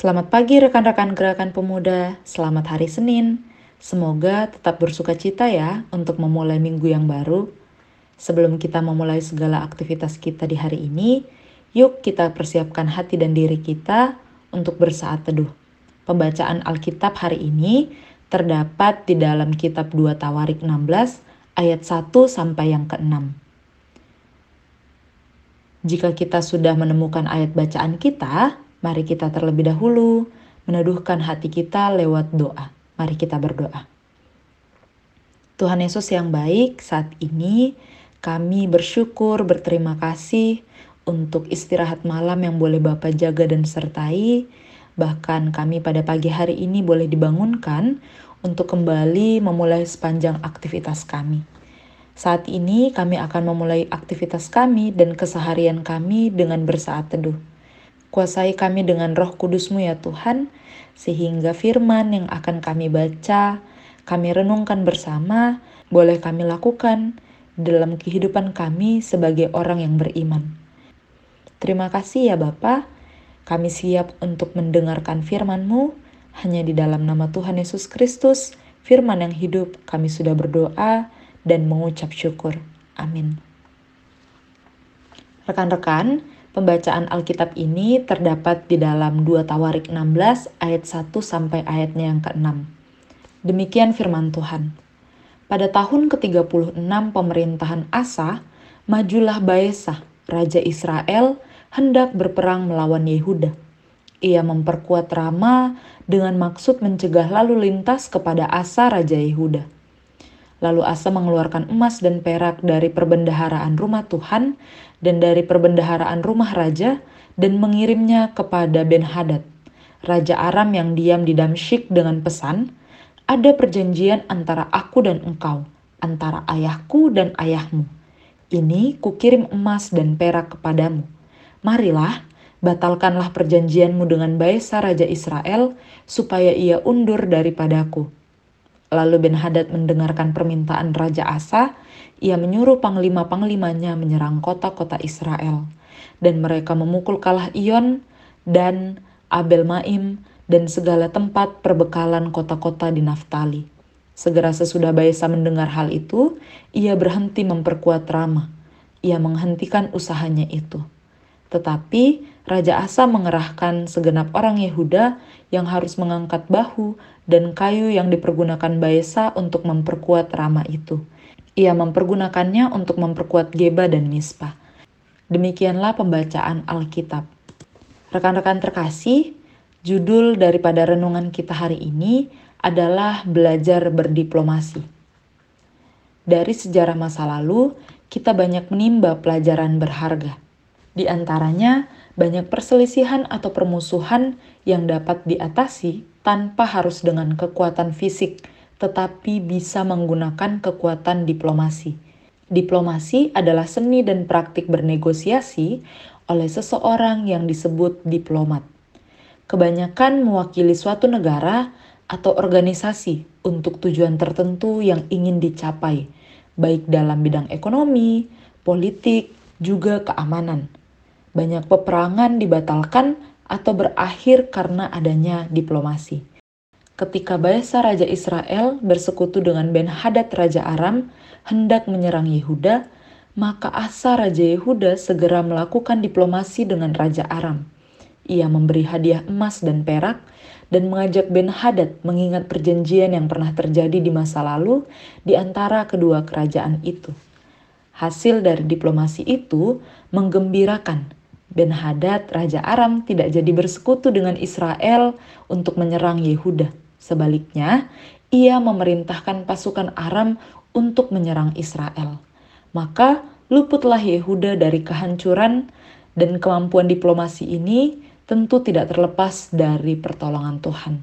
Selamat pagi rekan-rekan gerakan pemuda, selamat hari Senin. Semoga tetap bersuka cita ya untuk memulai minggu yang baru. Sebelum kita memulai segala aktivitas kita di hari ini, yuk kita persiapkan hati dan diri kita untuk bersaat teduh. Pembacaan Alkitab hari ini terdapat di dalam kitab 2 Tawarik 16 ayat 1 sampai yang ke-6. Jika kita sudah menemukan ayat bacaan kita, Mari kita terlebih dahulu meneduhkan hati kita lewat doa. Mari kita berdoa. Tuhan Yesus yang baik, saat ini kami bersyukur, berterima kasih untuk istirahat malam yang boleh Bapak jaga dan sertai. Bahkan kami pada pagi hari ini boleh dibangunkan untuk kembali memulai sepanjang aktivitas kami. Saat ini kami akan memulai aktivitas kami dan keseharian kami dengan bersaat teduh. Kuasai kami dengan roh kudusmu ya Tuhan, sehingga firman yang akan kami baca, kami renungkan bersama, boleh kami lakukan dalam kehidupan kami sebagai orang yang beriman. Terima kasih ya Bapa, kami siap untuk mendengarkan firman-Mu, hanya di dalam nama Tuhan Yesus Kristus, firman yang hidup, kami sudah berdoa dan mengucap syukur. Amin. Rekan-rekan, Pembacaan Alkitab ini terdapat di dalam 2 Tawarik 16 ayat 1 sampai ayatnya yang ke-6. Demikian firman Tuhan. Pada tahun ke-36 pemerintahan Asa, majulah Baesa, raja Israel, hendak berperang melawan Yehuda. Ia memperkuat Rama dengan maksud mencegah lalu lintas kepada Asa raja Yehuda Lalu Asa mengeluarkan emas dan perak dari perbendaharaan rumah Tuhan dan dari perbendaharaan rumah raja dan mengirimnya kepada Ben-Hadad, raja Aram yang diam di Damsyik dengan pesan, ada perjanjian antara aku dan engkau, antara ayahku dan ayahmu. Ini kukirim emas dan perak kepadamu. Marilah, batalkanlah perjanjianmu dengan Baesa Raja Israel, supaya ia undur daripadaku Lalu Ben Hadad mendengarkan permintaan Raja Asa, ia menyuruh panglima-panglimanya menyerang kota-kota Israel. Dan mereka memukul kalah Ion dan Abel Maim dan segala tempat perbekalan kota-kota di Naftali. Segera sesudah Baesa mendengar hal itu, ia berhenti memperkuat Rama. Ia menghentikan usahanya itu. Tetapi Raja Asa mengerahkan segenap orang Yehuda yang harus mengangkat bahu dan kayu yang dipergunakan Baesa untuk memperkuat Rama itu. Ia mempergunakannya untuk memperkuat Geba dan Mispa. Demikianlah pembacaan Alkitab. Rekan-rekan terkasih, judul daripada renungan kita hari ini adalah belajar berdiplomasi. Dari sejarah masa lalu, kita banyak menimba pelajaran berharga. Di antaranya, banyak perselisihan atau permusuhan yang dapat diatasi tanpa harus dengan kekuatan fisik, tetapi bisa menggunakan kekuatan diplomasi. Diplomasi adalah seni dan praktik bernegosiasi oleh seseorang yang disebut diplomat. Kebanyakan mewakili suatu negara atau organisasi untuk tujuan tertentu yang ingin dicapai, baik dalam bidang ekonomi, politik, juga keamanan banyak peperangan dibatalkan atau berakhir karena adanya diplomasi. Ketika Baesa Raja Israel bersekutu dengan Ben-Hadad Raja Aram hendak menyerang Yehuda, maka Asa Raja Yehuda segera melakukan diplomasi dengan Raja Aram. Ia memberi hadiah emas dan perak dan mengajak Ben-Hadad mengingat perjanjian yang pernah terjadi di masa lalu di antara kedua kerajaan itu. Hasil dari diplomasi itu menggembirakan Ben Hadad, Raja Aram, tidak jadi bersekutu dengan Israel untuk menyerang Yehuda. Sebaliknya, ia memerintahkan pasukan Aram untuk menyerang Israel. Maka luputlah Yehuda dari kehancuran dan kemampuan diplomasi ini tentu tidak terlepas dari pertolongan Tuhan.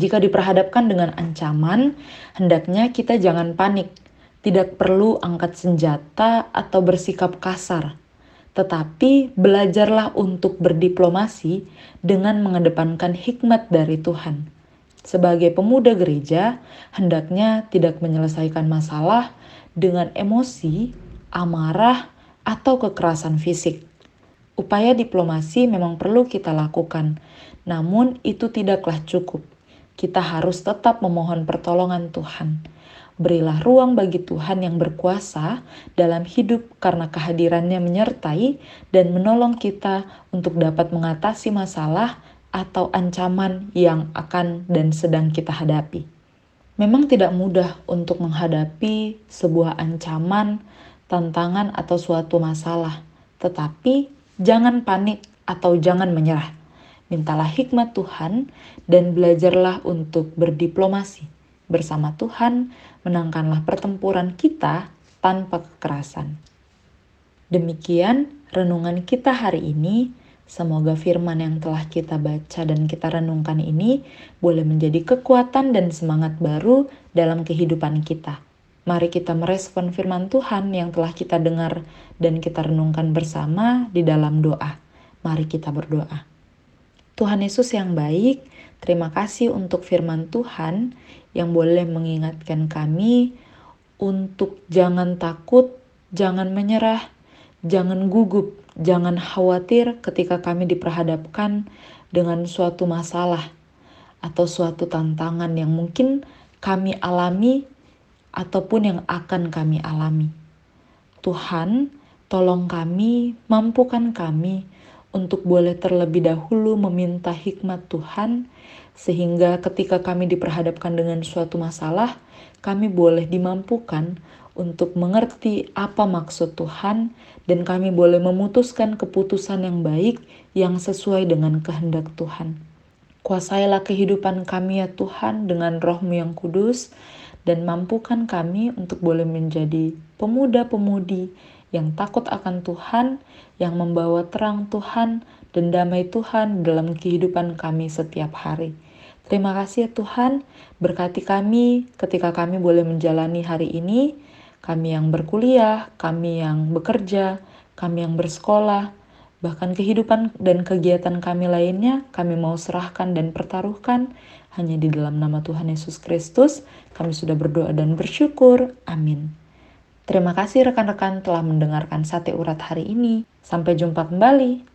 Jika diperhadapkan dengan ancaman, hendaknya kita jangan panik, tidak perlu angkat senjata atau bersikap kasar tetapi belajarlah untuk berdiplomasi dengan mengedepankan hikmat dari Tuhan. Sebagai pemuda gereja, hendaknya tidak menyelesaikan masalah dengan emosi, amarah, atau kekerasan fisik. Upaya diplomasi memang perlu kita lakukan, namun itu tidaklah cukup. Kita harus tetap memohon pertolongan Tuhan. Berilah ruang bagi Tuhan yang berkuasa dalam hidup karena kehadirannya menyertai dan menolong kita untuk dapat mengatasi masalah atau ancaman yang akan dan sedang kita hadapi. Memang tidak mudah untuk menghadapi sebuah ancaman, tantangan, atau suatu masalah, tetapi Jangan panik atau jangan menyerah. Mintalah hikmat Tuhan dan belajarlah untuk berdiplomasi. Bersama Tuhan, menangkanlah pertempuran kita tanpa kekerasan. Demikian renungan kita hari ini. Semoga firman yang telah kita baca dan kita renungkan ini boleh menjadi kekuatan dan semangat baru dalam kehidupan kita. Mari kita merespon firman Tuhan yang telah kita dengar dan kita renungkan bersama di dalam doa. Mari kita berdoa. Tuhan Yesus yang baik, terima kasih untuk firman Tuhan yang boleh mengingatkan kami untuk jangan takut, jangan menyerah, jangan gugup, jangan khawatir ketika kami diperhadapkan dengan suatu masalah atau suatu tantangan yang mungkin kami alami ataupun yang akan kami alami. Tuhan, tolong kami, mampukan kami untuk boleh terlebih dahulu meminta hikmat Tuhan, sehingga ketika kami diperhadapkan dengan suatu masalah, kami boleh dimampukan untuk mengerti apa maksud Tuhan, dan kami boleh memutuskan keputusan yang baik yang sesuai dengan kehendak Tuhan. Kuasailah kehidupan kami ya Tuhan dengan rohmu yang kudus, dan mampukan kami untuk boleh menjadi pemuda-pemudi yang takut akan Tuhan, yang membawa terang Tuhan dan damai Tuhan dalam kehidupan kami setiap hari. Terima kasih ya Tuhan, berkati kami ketika kami boleh menjalani hari ini, kami yang berkuliah, kami yang bekerja, kami yang bersekolah, bahkan kehidupan dan kegiatan kami lainnya, kami mau serahkan dan pertaruhkan hanya di dalam nama Tuhan Yesus Kristus, kami sudah berdoa dan bersyukur. Amin. Terima kasih rekan-rekan telah mendengarkan sate urat hari ini. Sampai jumpa kembali.